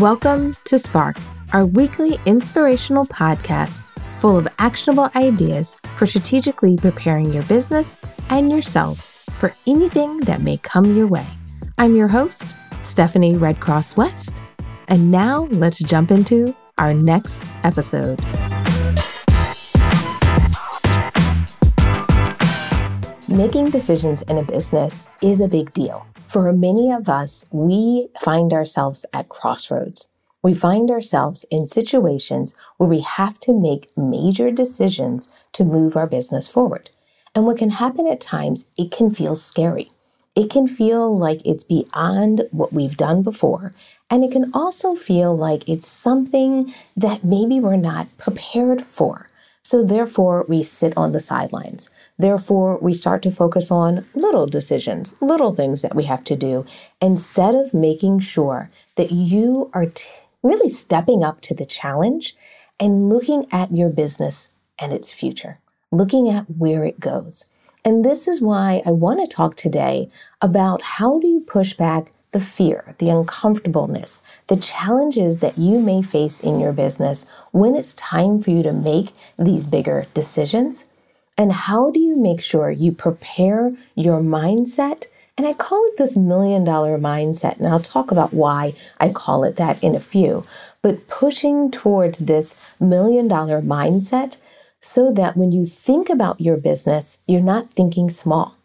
Welcome to Spark, our weekly inspirational podcast full of actionable ideas for strategically preparing your business and yourself for anything that may come your way. I'm your host, Stephanie Redcross West, and now let's jump into our next episode. Making decisions in a business is a big deal. For many of us, we find ourselves at crossroads. We find ourselves in situations where we have to make major decisions to move our business forward. And what can happen at times, it can feel scary. It can feel like it's beyond what we've done before. And it can also feel like it's something that maybe we're not prepared for. So therefore, we sit on the sidelines. Therefore, we start to focus on little decisions, little things that we have to do, instead of making sure that you are t- really stepping up to the challenge and looking at your business and its future, looking at where it goes. And this is why I want to talk today about how do you push back the fear, the uncomfortableness, the challenges that you may face in your business when it's time for you to make these bigger decisions? And how do you make sure you prepare your mindset? And I call it this million dollar mindset, and I'll talk about why I call it that in a few. But pushing towards this million dollar mindset so that when you think about your business, you're not thinking small.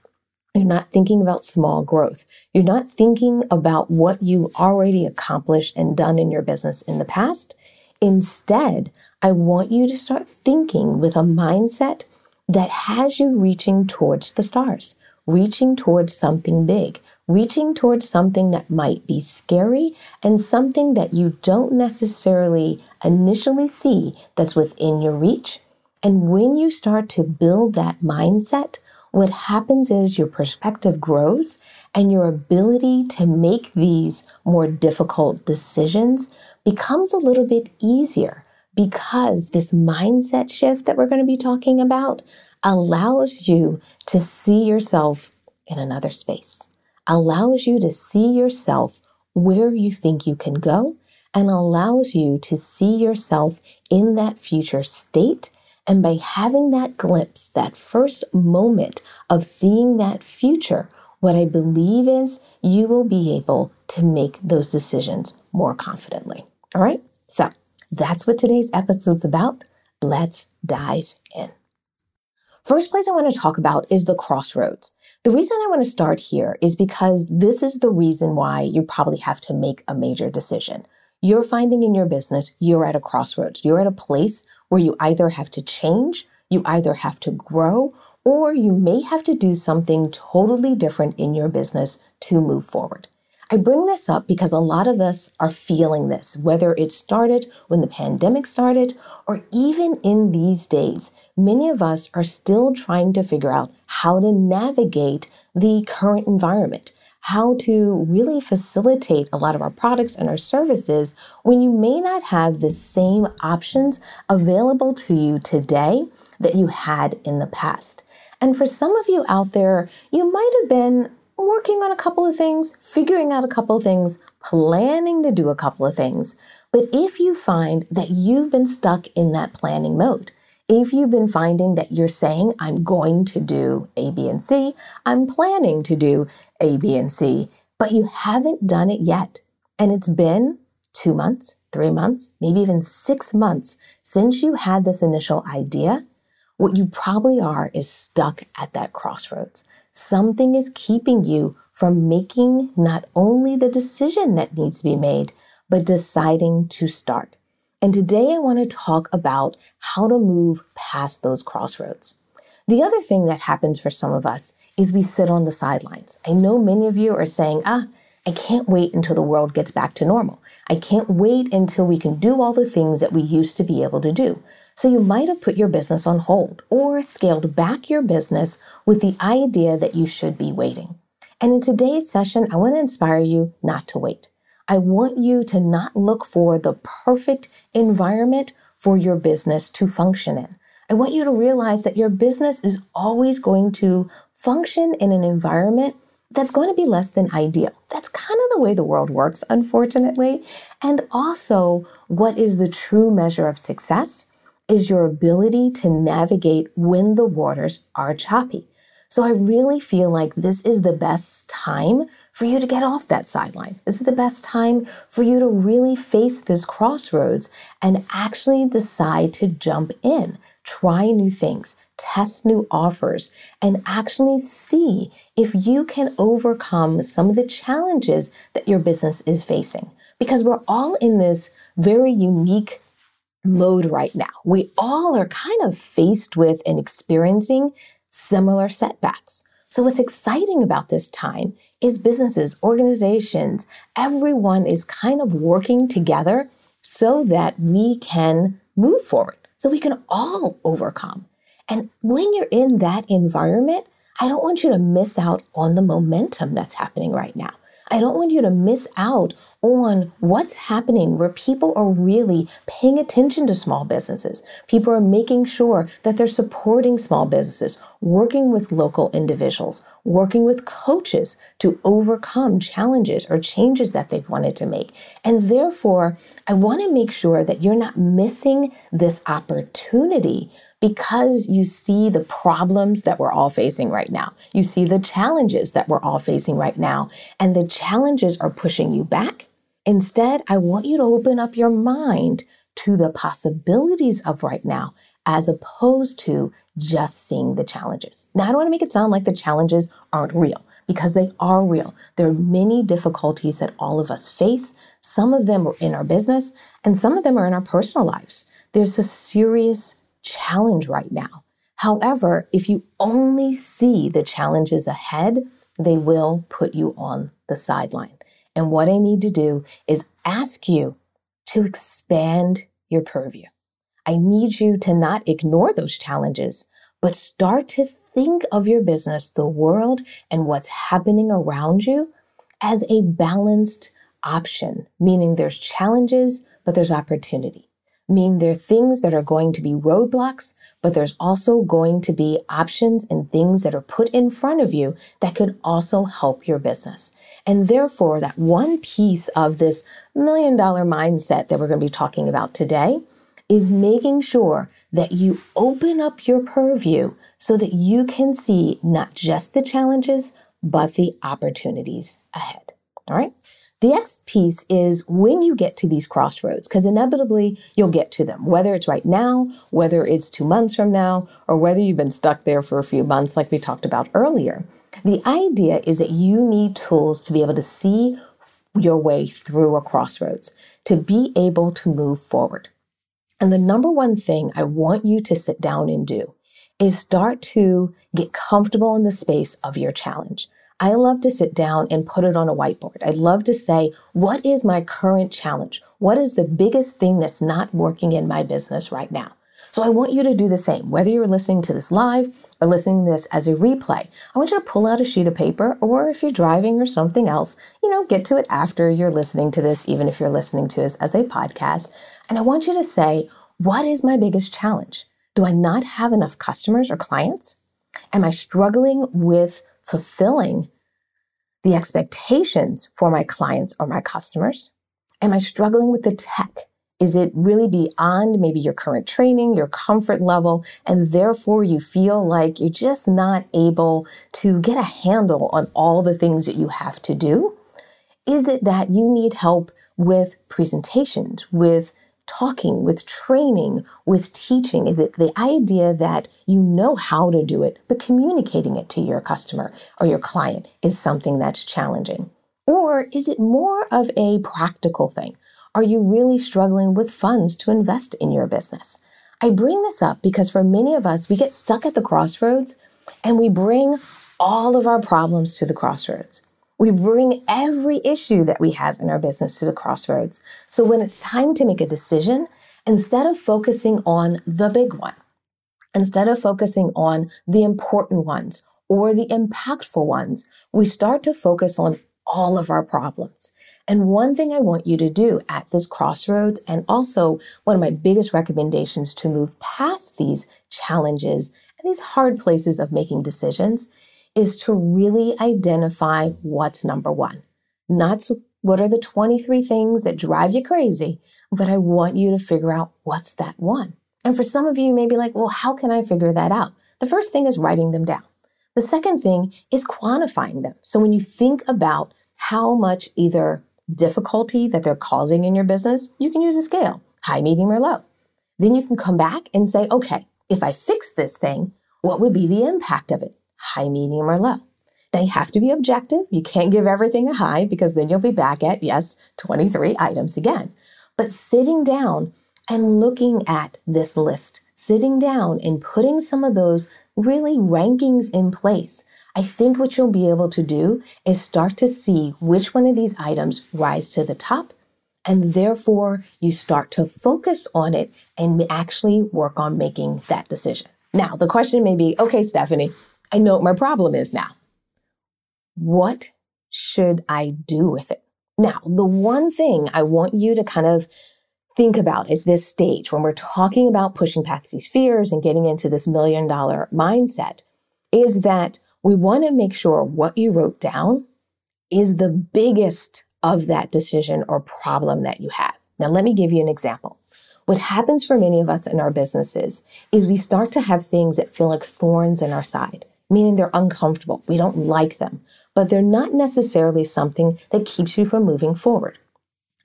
You're not thinking about small growth. You're not thinking about what you already accomplished and done in your business in the past. Instead, I want you to start thinking with a mindset that has you reaching towards the stars, reaching towards something big, reaching towards something that might be scary and something that you don't necessarily initially see that's within your reach. And when you start to build that mindset, what happens is your perspective grows and your ability to make these more difficult decisions becomes a little bit easier because this mindset shift that we're going to be talking about allows you to see yourself in another space, allows you to see yourself where you think you can go, and allows you to see yourself in that future state and by having that glimpse, that first moment of seeing that future, what I believe is you will be able to make those decisions more confidently. All right. So that's what today's episode is about. Let's dive in. First place I want to talk about is the crossroads. The reason I want to start here is because this is the reason why you probably have to make a major decision. You're finding in your business, you're at a crossroads. You're at a place where you either have to change, you either have to grow, or you may have to do something totally different in your business to move forward. I bring this up because a lot of us are feeling this, whether it started when the pandemic started or even in these days. Many of us are still trying to figure out how to navigate the current environment how to really facilitate a lot of our products and our services when you may not have the same options available to you today that you had in the past. And for some of you out there, you might have been working on a couple of things, figuring out a couple of things, planning to do a couple of things. But if you find that you've been stuck in that planning mode, if you've been finding that you're saying, I'm going to do A, B, and C, I'm planning to do A, B, and C, but you haven't done it yet, and it's been two months, three months, maybe even six months since you had this initial idea, what you probably are is stuck at that crossroads. Something is keeping you from making not only the decision that needs to be made, but deciding to start. And today I want to talk about how to move past those crossroads. The other thing that happens for some of us is we sit on the sidelines. I know many of you are saying, ah, I can't wait until the world gets back to normal. I can't wait until we can do all the things that we used to be able to do. So you might have put your business on hold or scaled back your business with the idea that you should be waiting. And in today's session, I want to inspire you not to wait. I want you to not look for the perfect environment for your business to function in. I want you to realize that your business is always going to function in an environment that's going to be less than ideal. That's kind of the way the world works, unfortunately. And also, what is the true measure of success is your ability to navigate when the waters are choppy. So I really feel like this is the best time for you to get off that sideline. This is the best time for you to really face this crossroads and actually decide to jump in, try new things, test new offers, and actually see if you can overcome some of the challenges that your business is facing. Because we're all in this very unique mode right now. We all are kind of faced with and experiencing similar setbacks. So, what's exciting about this time is businesses, organizations, everyone is kind of working together so that we can move forward, so we can all overcome. And when you're in that environment, I don't want you to miss out on the momentum that's happening right now. I don't want you to miss out on what's happening where people are really paying attention to small businesses. People are making sure that they're supporting small businesses, working with local individuals, working with coaches to overcome challenges or changes that they've wanted to make. And therefore, I want to make sure that you're not missing this opportunity because you see the problems that we're all facing right now. You see the challenges that we're all facing right now, and the challenges are pushing you back. Instead, I want you to open up your mind to the possibilities of right now as opposed to just seeing the challenges. Now, I don't want to make it sound like the challenges aren't real because they are real. There are many difficulties that all of us face. Some of them are in our business and some of them are in our personal lives. There's a serious challenge right now. However, if you only see the challenges ahead, they will put you on the sideline. And what I need to do is ask you to expand your purview. I need you to not ignore those challenges, but start to think of your business, the world, and what's happening around you as a balanced option, meaning there's challenges, but there's opportunity mean there are things that are going to be roadblocks, but there's also going to be options and things that are put in front of you that could also help your business. And therefore, that one piece of this million dollar mindset that we're going to be talking about today is making sure that you open up your purview so that you can see not just the challenges, but the opportunities ahead. All right. The next piece is when you get to these crossroads, because inevitably you'll get to them, whether it's right now, whether it's two months from now, or whether you've been stuck there for a few months, like we talked about earlier. The idea is that you need tools to be able to see your way through a crossroads, to be able to move forward. And the number one thing I want you to sit down and do is start to get comfortable in the space of your challenge. I love to sit down and put it on a whiteboard. I love to say, what is my current challenge? What is the biggest thing that's not working in my business right now? So I want you to do the same, whether you're listening to this live or listening to this as a replay. I want you to pull out a sheet of paper, or if you're driving or something else, you know, get to it after you're listening to this, even if you're listening to this as a podcast. And I want you to say, what is my biggest challenge? Do I not have enough customers or clients? Am I struggling with fulfilling the expectations for my clients or my customers? Am I struggling with the tech? Is it really beyond maybe your current training, your comfort level, and therefore you feel like you're just not able to get a handle on all the things that you have to do? Is it that you need help with presentations, with talking, with training, with teaching? Is it the idea that you know how to do it, but communicating it to your customer or your client is something that's challenging? Or is it more of a practical thing? Are you really struggling with funds to invest in your business? I bring this up because for many of us, we get stuck at the crossroads and we bring all of our problems to the crossroads. We bring every issue that we have in our business to the crossroads. So when it's time to make a decision, instead of focusing on the big one, instead of focusing on the important ones or the impactful ones, we start to focus on all of our problems. And one thing I want you to do at this crossroads, and also one of my biggest recommendations to move past these challenges and these hard places of making decisions, is to really identify what's number one. Not what are the 23 things that drive you crazy, but I want you to figure out what's that one. And for some of you, you may be like, well, how can I figure that out? The first thing is writing them down. The second thing is quantifying them. So when you think about how much either difficulty that they're causing in your business, you can use a scale, high, medium, or low. Then you can come back and say, okay, if I fix this thing, what would be the impact of it? High, medium, or low? Now you have to be objective. You can't give everything a high because then you'll be back at, yes, 23 items again. But sitting down and looking at this list, sitting down and putting some of those really rankings in place, I think what you'll be able to do is start to see which one of these items rise to the top. And therefore, you start to focus on it and actually work on making that decision. Now, the question may be okay, Stephanie, I know what my problem is now. What should I do with it? Now, the one thing I want you to kind of think about at this stage when we're talking about pushing past these fears and getting into this million dollar mindset is that we want to make sure what you wrote down is the biggest of that decision or problem that you have. Now, let me give you an example. What happens for many of us in our businesses is we start to have things that feel like thorns in our side, meaning they're uncomfortable. We don't like them, but they're not necessarily something that keeps you from moving forward.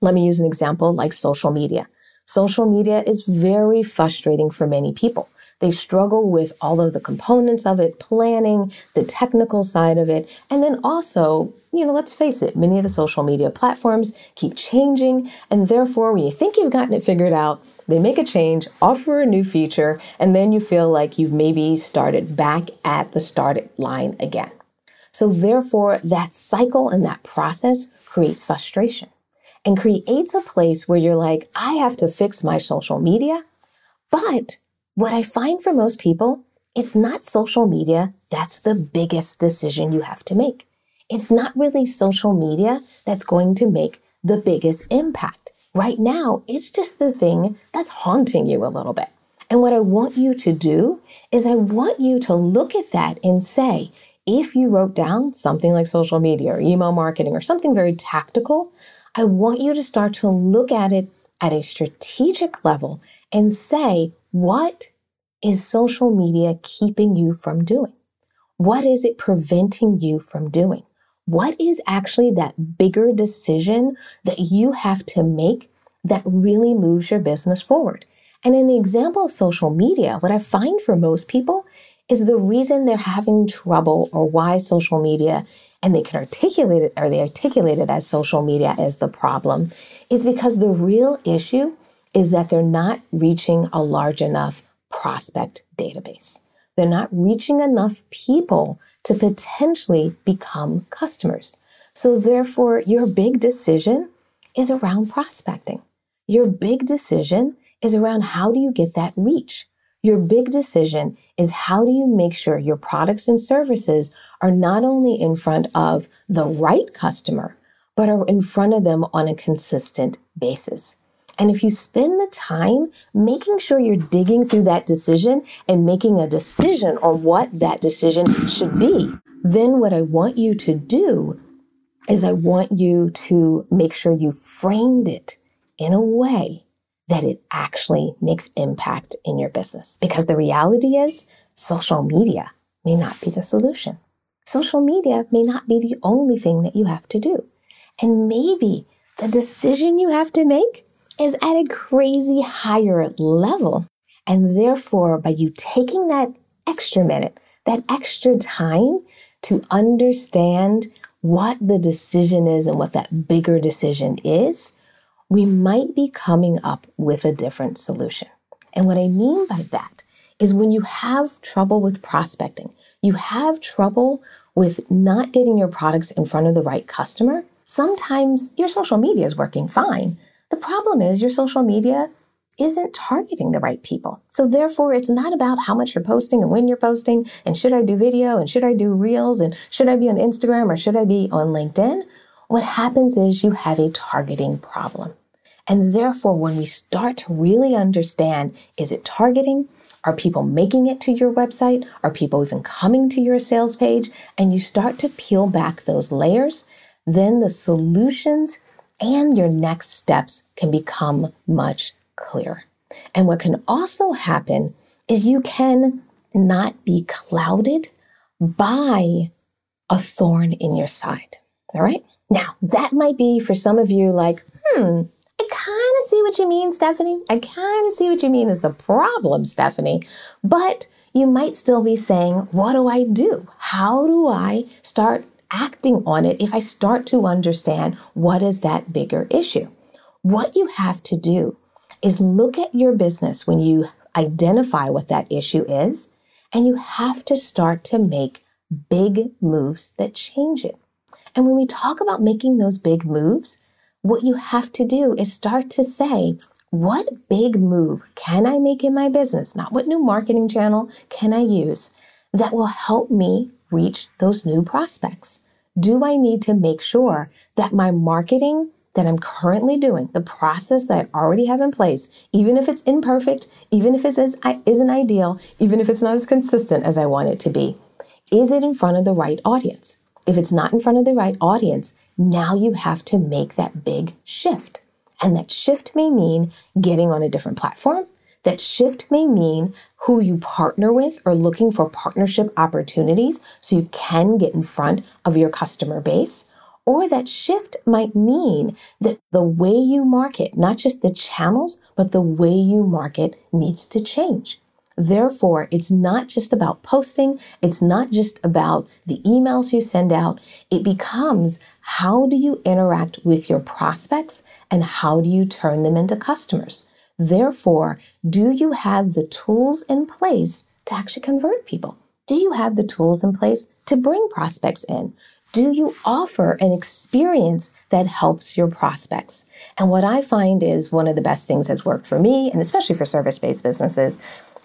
Let me use an example like social media. Social media is very frustrating for many people. They struggle with all of the components of it, planning, the technical side of it, and then also, you know, let's face it, many of the social media platforms keep changing, and therefore, when you think you've gotten it figured out, they make a change, offer a new feature, and then you feel like you've maybe started back at the started line again. So, therefore, that cycle and that process creates frustration and creates a place where you're like, I have to fix my social media, but what I find for most people, it's not social media that's the biggest decision you have to make. It's not really social media that's going to make the biggest impact. Right now, it's just the thing that's haunting you a little bit. And what I want you to do is I want you to look at that and say, if you wrote down something like social media or email marketing or something very tactical, I want you to start to look at it at a strategic level and say, what is social media keeping you from doing? What is it preventing you from doing? What is actually that bigger decision that you have to make that really moves your business forward? And in the example of social media, what I find for most people is the reason they're having trouble or why social media and they can articulate it or they articulate it as social media as the problem is because the real issue is that they're not reaching a large enough prospect database. They're not reaching enough people to potentially become customers. So therefore, your big decision is around prospecting. Your big decision is around how do you get that reach? Your big decision is how do you make sure your products and services are not only in front of the right customer, but are in front of them on a consistent basis. And if you spend the time making sure you're digging through that decision and making a decision on what that decision should be, then what I want you to do is I want you to make sure you framed it in a way that it actually makes impact in your business. Because the reality is social media may not be the solution. Social media may not be the only thing that you have to do. And maybe the decision you have to make is at a crazy higher level. And therefore, by you taking that extra minute, that extra time to understand what the decision is and what that bigger decision is, we might be coming up with a different solution. And what I mean by that is when you have trouble with prospecting, you have trouble with not getting your products in front of the right customer, sometimes your social media is working fine. The problem is your social media isn't targeting the right people. So therefore, it's not about how much you're posting and when you're posting and should I do video and should I do reels and should I be on Instagram or should I be on LinkedIn? what happens is you have a targeting problem. And therefore, when we start to really understand, is it targeting? Are people making it to your website? Are people even coming to your sales page? And you start to peel back those layers, then the solutions and your next steps can become much clearer. And what can also happen is you can not be clouded by a thorn in your side. All right. Now, that might be for some of you like, hmm, I kind of see what you mean, Stephanie. I kind of see what you mean is the problem, Stephanie. But you might still be saying, what do I do? How do I start acting on it if I start to understand what is that bigger issue? What you have to do is look at your business when you identify what that issue is, and you have to start to make big moves that change it. And when we talk about making those big moves, what you have to do is start to say, what big move can I make in my business? Not what new marketing channel can I use that will help me reach those new prospects? Do I need to make sure that my marketing that I'm currently doing, the process that I already have in place, even if it's imperfect, even if it isn't ideal, even if it's not as consistent as I want it to be, is it in front of the right audience? If it's not in front of the right audience, now you have to make that big shift. And that shift may mean getting on a different platform. That shift may mean who you partner with or looking for partnership opportunities so you can get in front of your customer base. Or that shift might mean that the way you market, not just the channels, but the way you market needs to change. Therefore, it's not just about posting. It's not just about the emails you send out. It becomes how do you interact with your prospects and how do you turn them into customers? Therefore, do you have the tools in place to actually convert people? Do you have the tools in place to bring prospects in? Do you offer an experience that helps your prospects? And what I find is one of the best things that's worked for me, and especially for service based businesses,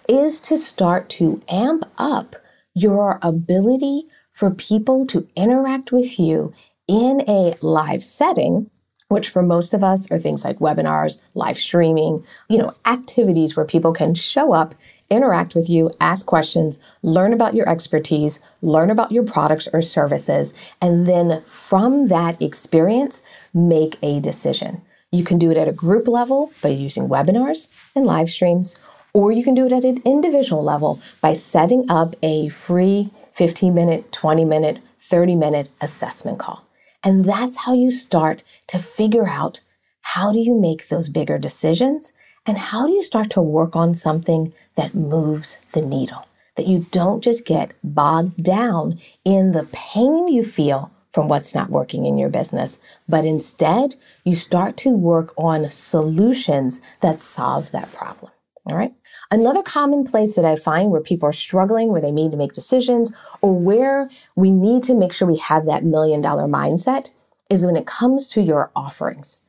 is to start to amp up your ability for people to interact with you in a live setting, which for most of us are things like webinars, live streaming, you know, activities where people can show up, interact with you, ask questions, learn about your expertise, learn about your products or services, and then from that experience, make a decision. You can do it at a group level by using webinars and live streams, or you can do it at an individual level by setting up a free 15 minute, 20 minute, 30 minute assessment call. And that's how you start to figure out how do you make those bigger decisions and how do you start to work on something that moves the needle, that you don't just get bogged down in the pain you feel from what's not working in your business, but instead you start to work on solutions that solve that problem. All right. Another common place that I find where people are struggling, where they need to make decisions, or where we need to make sure we have that million dollar mindset is when it comes to your offerings.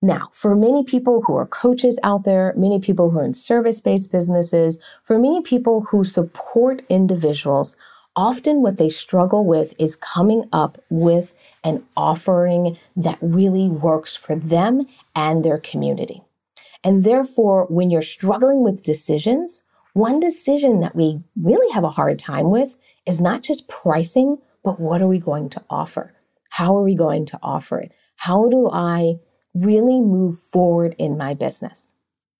Now, for many people who are coaches out there, many people who are in service based businesses, for many people who support individuals, often what they struggle with is coming up with an offering that really works for them and their community. And therefore, when you're struggling with decisions, one decision that we really have a hard time with is not just pricing, but what are we going to offer? How are we going to offer it? How do I really move forward in my business?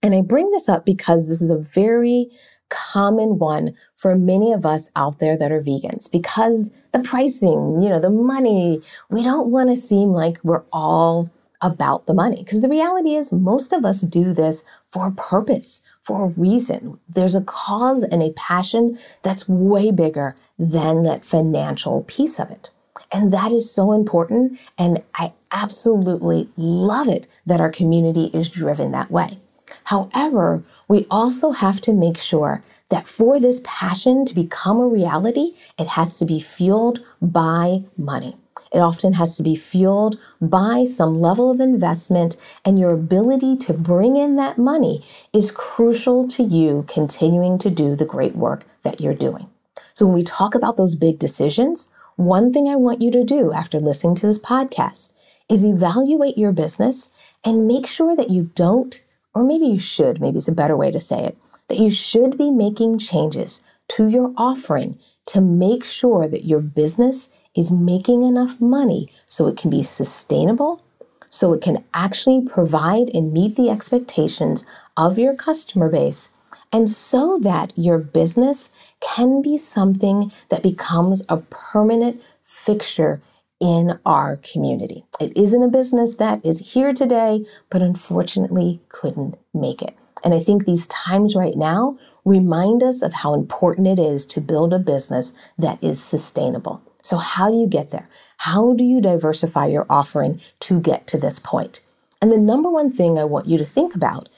And I bring this up because this is a very common one for many of us out there that are vegans because the pricing, you know, the money, we don't want to seem like we're all about the money. Because the reality is, most of us do this for a purpose, for a reason. There's a cause and a passion that's way bigger than that financial piece of it. And that is so important. And I absolutely love it that our community is driven that way. However, we also have to make sure that for this passion to become a reality, it has to be fueled by money. It often has to be fueled by some level of investment, and your ability to bring in that money is crucial to you continuing to do the great work that you're doing. So, when we talk about those big decisions, one thing I want you to do after listening to this podcast is evaluate your business and make sure that you don't, or maybe you should, maybe it's a better way to say it, that you should be making changes to your offering to make sure that your business is making enough money so it can be sustainable, so it can actually provide and meet the expectations of your customer base, and so that your business can be something that becomes a permanent fixture in our community. It isn't a business that is here today, but unfortunately couldn't make it. And I think these times right now remind us of how important it is to build a business that is sustainable. So, how do you get there? How do you diversify your offering to get to this point? And the number one thing I want you to think about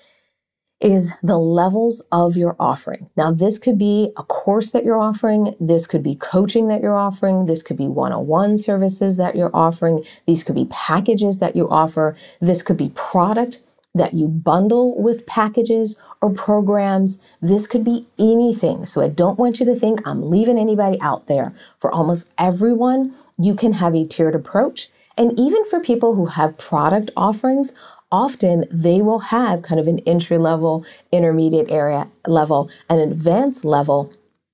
is the levels of your offering. Now, this could be a course that you're offering. This could be coaching that you're offering. This could be one on one services that you're offering. These could be packages that you offer. This could be product that you bundle with packages or programs. This could be anything. So I don't want you to think I'm leaving anybody out there. For almost everyone, you can have a tiered approach. And even for people who have product offerings, often they will have kind of an entry level, intermediate area level, an advanced level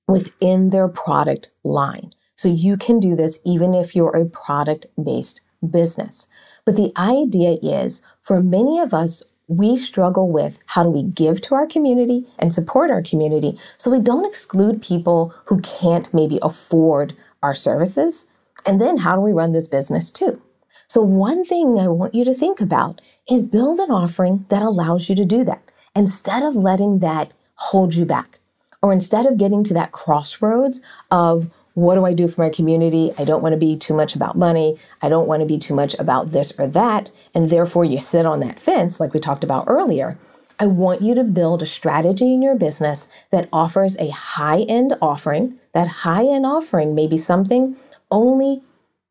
within their product line. So you can do this even if you're a product based business. But the idea is for many of us, we struggle with how do we give to our community and support our community so we don't exclude people who can't maybe afford our services. And then how do we run this business too? So, one thing I want you to think about is build an offering that allows you to do that instead of letting that hold you back or instead of getting to that crossroads of what do I do for my community? I don't want to be too much about money. I don't want to be too much about this or that. And therefore, you sit on that fence, like we talked about earlier. I want you to build a strategy in your business that offers a high end offering. That high end offering may be something only,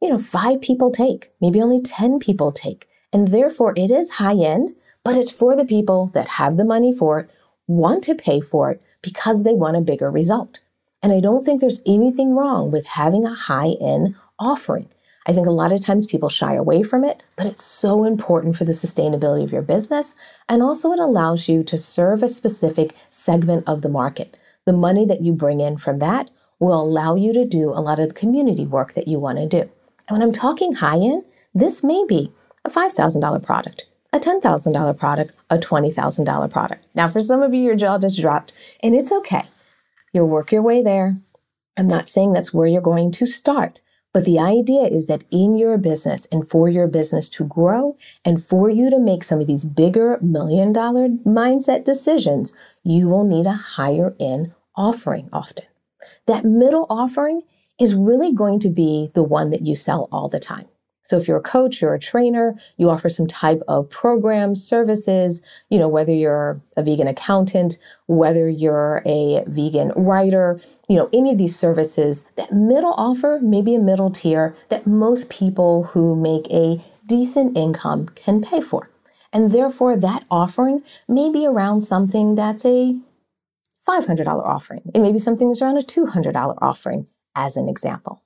you know, five people take, maybe only 10 people take. And therefore, it is high end, but it's for the people that have the money for it, want to pay for it because they want a bigger result. And I don't think there's anything wrong with having a high end offering. I think a lot of times people shy away from it, but it's so important for the sustainability of your business. And also, it allows you to serve a specific segment of the market. The money that you bring in from that will allow you to do a lot of the community work that you want to do. And when I'm talking high end, this may be a $5,000 product, a $10,000 product, a $20,000 product. Now, for some of you, your jaw just dropped, and it's okay. You'll work your way there. I'm not saying that's where you're going to start, but the idea is that in your business and for your business to grow and for you to make some of these bigger million dollar mindset decisions, you will need a higher end offering often. That middle offering is really going to be the one that you sell all the time. So if you're a coach, you're a trainer, you offer some type of program, services, you know, whether you're a vegan accountant, whether you're a vegan writer, you know, any of these services, that middle offer, maybe a middle tier that most people who make a decent income can pay for. And therefore that offering may be around something that's a $500 offering. It may be something that's around a $200 offering as an example.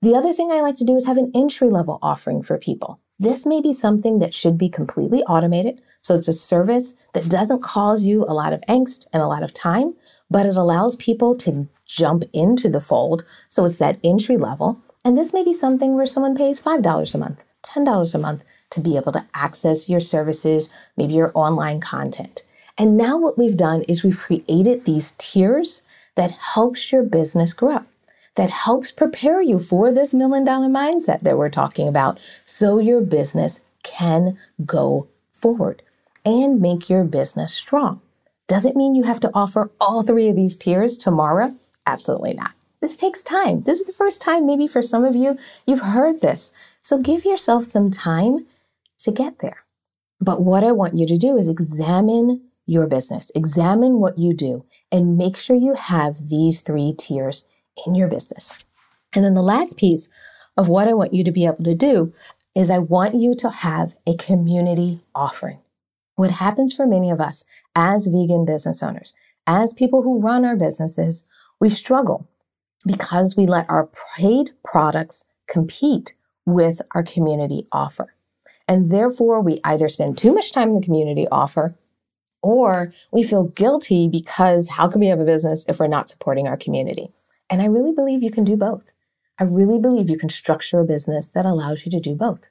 The other thing I like to do is have an entry level offering for people. This may be something that should be completely automated. So it's a service that doesn't cause you a lot of angst and a lot of time, but it allows people to jump into the fold. So it's that entry level. And this may be something where someone pays $5 a month, $10 a month to be able to access your services, maybe your online content. And now what we've done is we've created these tiers that helps your business grow that helps prepare you for this million dollar mindset that we're talking about so your business can go forward and make your business strong. Does it mean you have to offer all three of these tiers tomorrow? Absolutely not. This takes time. This is the first time, maybe for some of you, you've heard this. So give yourself some time to get there. But what I want you to do is examine your business, examine what you do, and make sure you have these three tiers in your business. And then the last piece of what I want you to be able to do is I want you to have a community offering. What happens for many of us as vegan business owners, as people who run our businesses, we struggle because we let our paid products compete with our community offer. And therefore, we either spend too much time in the community offer Or we feel guilty because how can we have a business if we're not supporting our community? And I really believe you can do both. I really believe you can structure a business that allows you to do both.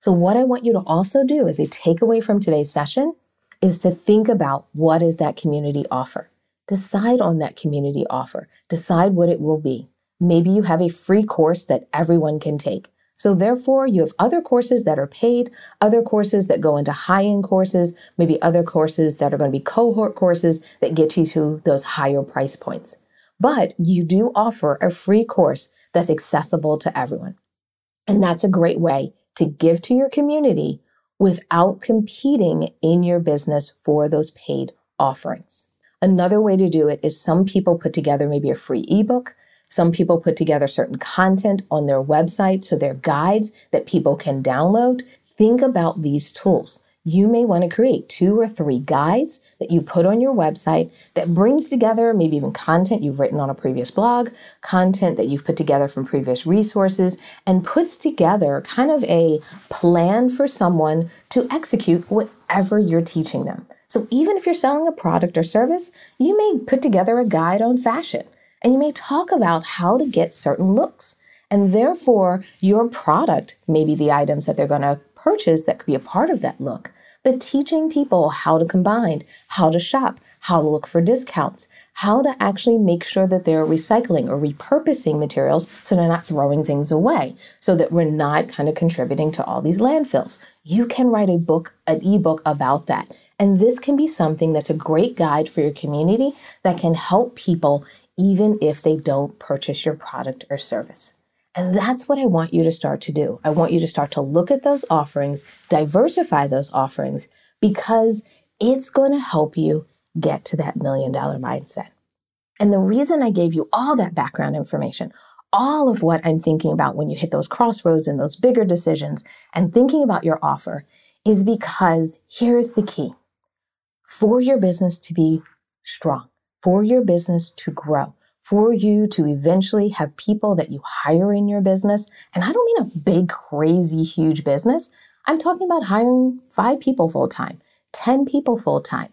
So, what I want you to also do as a takeaway from today's session is to think about what is that community offer. Decide on that community offer. Decide what it will be. Maybe you have a free course that everyone can take. So therefore, you have other courses that are paid, other courses that go into high end courses, maybe other courses that are going to be cohort courses that get you to those higher price points. But you do offer a free course that's accessible to everyone. And that's a great way to give to your community without competing in your business for those paid offerings. Another way to do it is some people put together maybe a free ebook. Some people put together certain content on their website, so they're guides that people can download. Think about these tools you may want to create two or three guides that you put on your website that brings together maybe even content you've written on a previous blog, content that you've put together from previous resources, and puts together kind of a plan for someone to execute whatever you're teaching them. So even if you're selling a product or service, you may put together a guide on fashion and you may talk about how to get certain looks. And therefore, your product may be the items that they're going to purchase that could be a part of that look, but teaching people how to combine, how to shop, how to look for discounts, how to actually make sure that they're recycling or repurposing materials so they're not throwing things away, so that we're not kind of contributing to all these landfills. You can write a book, an ebook about that. And this can be something that's a great guide for your community that can help people even if they don't purchase your product or service. And that's what I want you to start to do. I want you to start to look at those offerings, diversify those offerings, because it's going to help you get to that million dollar mindset. And the reason I gave you all that background information, all of what I'm thinking about when you hit those crossroads and those bigger decisions and thinking about your offer is because here's the key for your business to be strong, for your business to grow, for you to eventually have people that you hire in your business. And I don't mean a big, crazy, huge business. I'm talking about hiring five people full time, 10 people full time.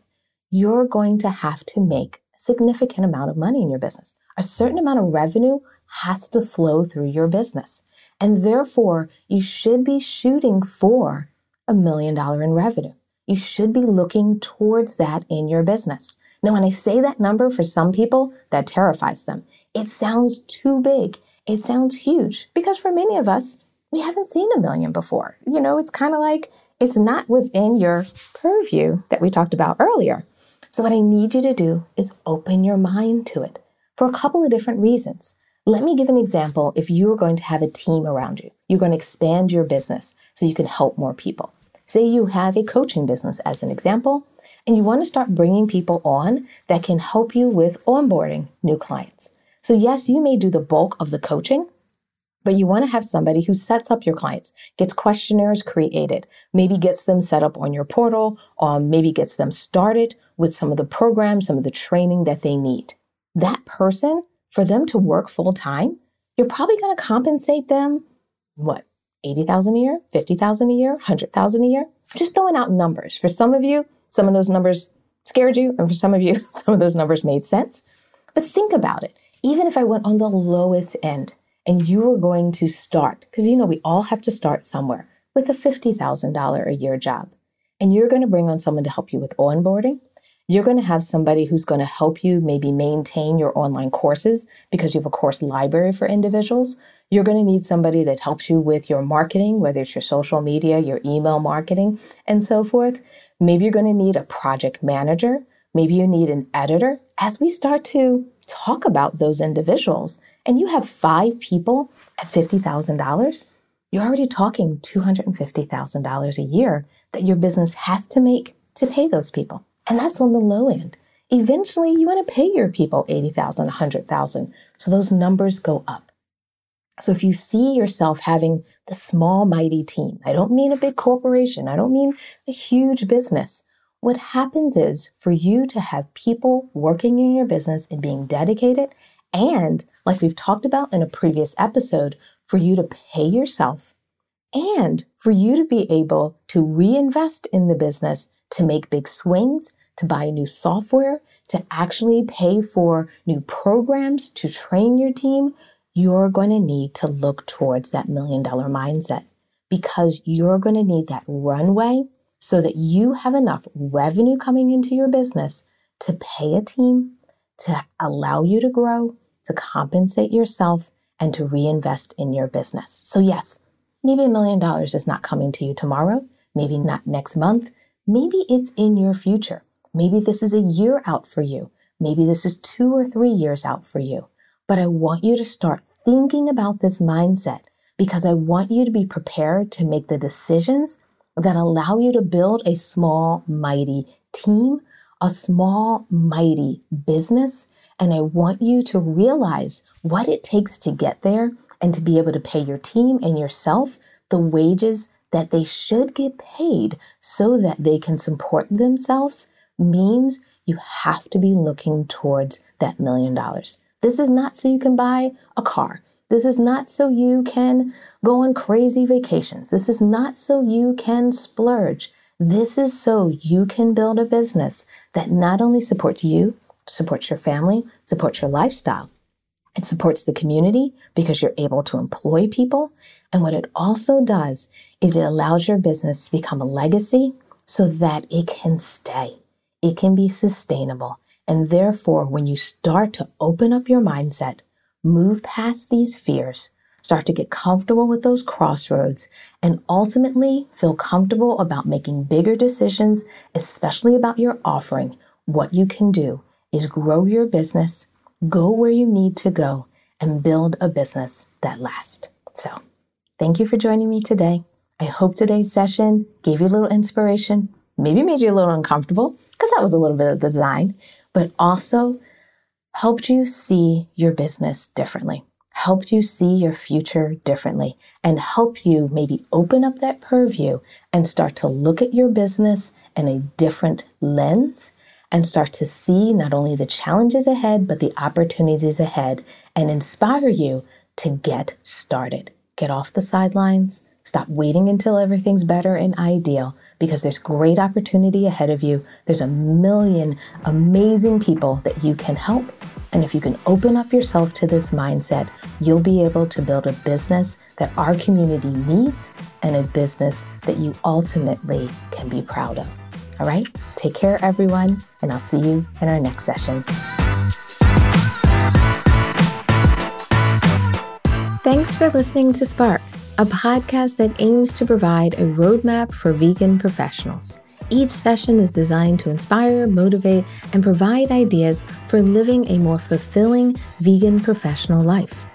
You're going to have to make a significant amount of money in your business. A certain amount of revenue has to flow through your business. And therefore, you should be shooting for a million dollar in revenue. You should be looking towards that in your business. Now, when I say that number for some people, that terrifies them. It sounds too big. It sounds huge because for many of us, we haven't seen a million before. You know, it's kind of like it's not within your purview that we talked about earlier. So, what I need you to do is open your mind to it for a couple of different reasons. Let me give an example if you are going to have a team around you. You're going to expand your business so you can help more people. Say you have a coaching business as an example, and you want to start bringing people on that can help you with onboarding new clients. So, yes, you may do the bulk of the coaching, but you want to have somebody who sets up your clients, gets questionnaires created, maybe gets them set up on your portal, or maybe gets them started with some of the programs, some of the training that they need. That person, for them to work full time, you're probably going to compensate them, what, 80,000 a year, 50,000 a year, 100,000 a year? Just throwing out numbers. For some of you, some of those numbers scared you, and for some of you, some of those numbers made sense. But think about it. Even if I went on the lowest end and you were going to start, because you know, we all have to start somewhere with a $50,000 a year job, and you're going to bring on someone to help you with onboarding. You're going to have somebody who's going to help you maybe maintain your online courses because you have a course library for individuals. You're going to need somebody that helps you with your marketing, whether it's your social media, your email marketing, and so forth. Maybe you're going to need a project manager. Maybe you need an editor. As we start to talk about those individuals, and you have five people at $50,000, you're already talking $250,000 a year that your business has to make to pay those people. And that's on the low end. Eventually, you want to pay your people 80,000, 100,000. So those numbers go up. So if you see yourself having the small, mighty team, I don't mean a big corporation. I don't mean a huge business. What happens is for you to have people working in your business and being dedicated and like we've talked about in a previous episode, for you to pay yourself and for you to be able to reinvest in the business to make big swings, to buy new software, to actually pay for new programs to train your team, you're going to need to look towards that million dollar mindset because you're going to need that runway so that you have enough revenue coming into your business to pay a team, to allow you to grow, to compensate yourself, and to reinvest in your business. So, yes, maybe a million dollars is not coming to you tomorrow, maybe not next month, maybe it's in your future. Maybe this is a year out for you. Maybe this is two or three years out for you. But I want you to start thinking about this mindset because I want you to be prepared to make the decisions that allow you to build a small, mighty team, a small, mighty business. And I want you to realize what it takes to get there and to be able to pay your team and yourself the wages that they should get paid so that they can support themselves means you have to be looking towards that million dollars. This is not so you can buy a car. This is not so you can go on crazy vacations. This is not so you can splurge. This is so you can build a business that not only supports you, supports your family, supports your lifestyle. It supports the community because you're able to employ people. And what it also does is it allows your business to become a legacy so that it can stay. It can be sustainable. And therefore, when you start to open up your mindset, move past these fears, start to get comfortable with those crossroads, and ultimately feel comfortable about making bigger decisions, especially about your offering, what you can do is grow your business, go where you need to go, and build a business that lasts. So, thank you for joining me today. I hope today's session gave you a little inspiration, maybe made you a little uncomfortable, because that was a little bit of the design, but also helped you see your business differently, helped you see your future differently, and help you maybe open up that purview and start to look at your business in a different lens and start to see not only the challenges ahead, but the opportunities ahead and inspire you to get started. Get off the sidelines. Stop waiting until everything's better and ideal because there's great opportunity ahead of you. There's a million amazing people that you can help. And if you can open up yourself to this mindset, you'll be able to build a business that our community needs and a business that you ultimately can be proud of. All right, take care, everyone, and I'll see you in our next session. Thanks for listening to Spark a podcast that aims to provide a roadmap for vegan professionals. Each session is designed to inspire, motivate, and provide ideas for living a more fulfilling vegan professional life.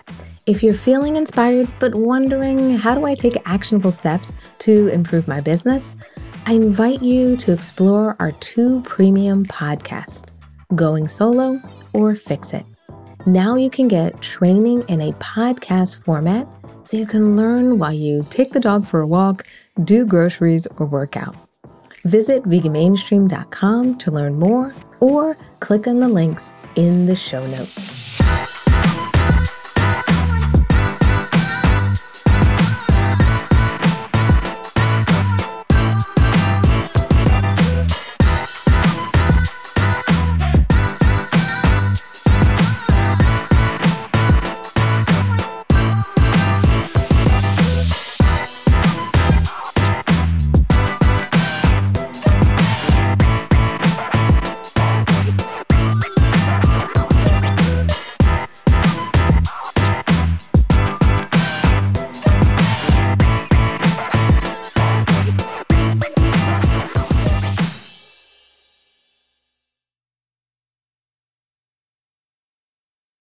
If you're feeling inspired but wondering how do I take actionable steps to improve my business, I invite you to explore our two premium podcasts, Going Solo or Fix It. Now you can get training in a podcast format so you can learn while you take the dog for a walk, do groceries, or work out. Visit veganmainstream.com to learn more or click on the links in the show notes.